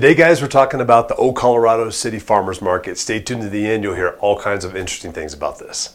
Today, guys, we're talking about the Old Colorado City Farmers Market. Stay tuned to the end. You'll hear all kinds of interesting things about this.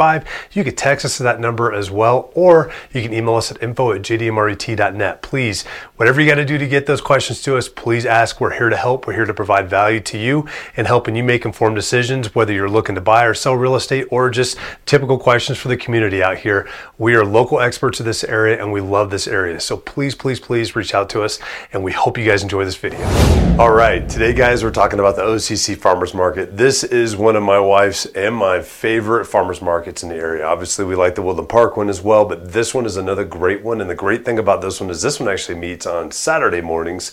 you can text us to that number as well, or you can email us at info at jdmret.net. Please, whatever you got to do to get those questions to us, please ask. We're here to help. We're here to provide value to you and helping you make informed decisions, whether you're looking to buy or sell real estate or just typical questions for the community out here. We are local experts of this area and we love this area. So please, please, please reach out to us and we hope you guys enjoy this video. All right, today, guys, we're talking about the OCC Farmers Market. This is one of my wife's and my favorite farmers markets markets in the area. Obviously, we like the Woodland Park one as well, but this one is another great one. And the great thing about this one is this one actually meets on Saturday mornings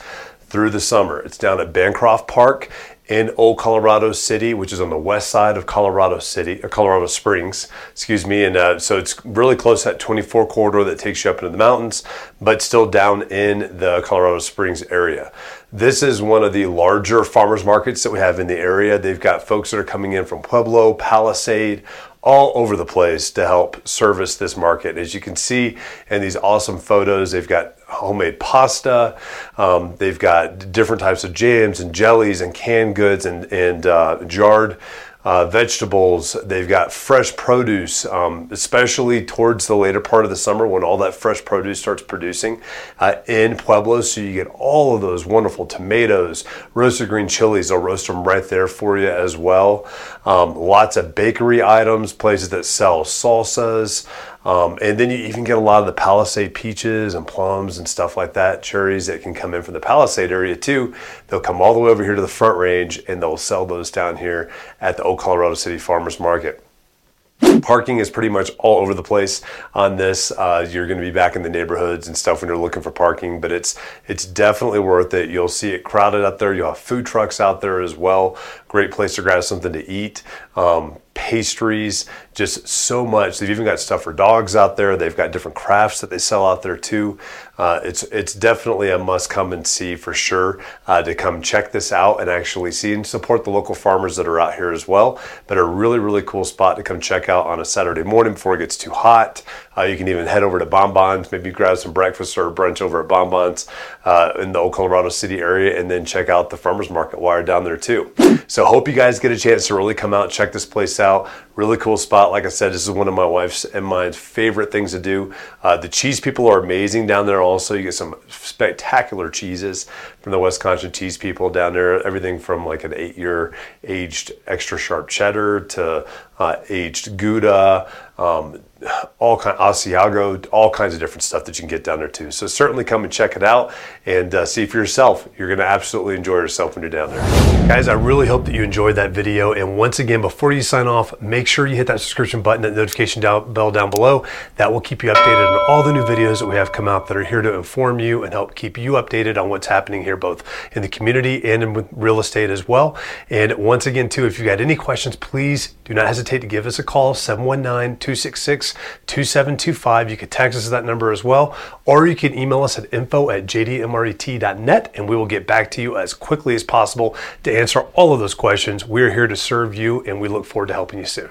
through the summer. It's down at Bancroft Park in Old Colorado City, which is on the west side of Colorado City, or Colorado Springs, excuse me. And uh, so it's really close that 24 corridor that takes you up into the mountains, but still down in the Colorado Springs area. This is one of the larger farmers markets that we have in the area. They've got folks that are coming in from Pueblo, Palisade, all over the place to help service this market. As you can see in these awesome photos, they've got homemade pasta, um, they've got different types of jams and jellies and canned goods and, and uh, jarred uh, vegetables. They've got fresh produce, um, especially towards the later part of the summer when all that fresh produce starts producing uh, in Pueblo. So you get all of those wonderful tomatoes, roasted green chilies. They'll roast them right there for you as well. Um, lots of bakery items, places that sell salsas. Um, and then you even get a lot of the Palisade peaches and plums and stuff like that, cherries that can come in from the Palisade area too. They'll come all the way over here to the Front Range and they'll sell those down here at the Old Colorado City Farmers Market. Parking is pretty much all over the place on this. Uh, you're going to be back in the neighborhoods and stuff when you're looking for parking, but it's it's definitely worth it. You'll see it crowded up there. You'll have food trucks out there as well. Great place to grab something to eat. Um, pastries, just so much. They've even got stuff for dogs out there. They've got different crafts that they sell out there too. Uh, it's it's definitely a must come and see for sure uh, to come check this out and actually see and support the local farmers that are out here as well. But a really really cool spot to come check out on a Saturday morning before it gets too hot. Uh, you can even head over to Bon Ton's, maybe grab some breakfast or brunch over at Bon Ton's uh, in the old Colorado City area, and then check out the farmers market while down there too. So hope you guys get a chance to really come out and check this place out. Really cool spot. Like I said, this is one of my wife's and my favorite things to do. Uh, the cheese people are amazing down there. Also, you get some spectacular cheeses from the Wisconsin cheese people down there. Everything from like an eight-year aged extra sharp cheddar to uh, aged Gouda. Um, all kind Asiago, all kinds of different stuff that you can get down there too. So certainly come and check it out and uh, see for yourself. You're going to absolutely enjoy yourself when you're down there. Guys, I really hope that you enjoyed that video. And once again, before you sign off, make sure you hit that subscription button, that notification down, bell down below. That will keep you updated on all the new videos that we have come out that are here to inform you and help keep you updated on what's happening here, both in the community and in real estate as well. And once again, too, if you got any questions, please do not hesitate to give us a call, 719 266 2725. You can text us at that number as well, or you can email us at info at jdmret.net and we will get back to you as quickly as possible to answer all of those questions. We're here to serve you and we look forward to helping you soon.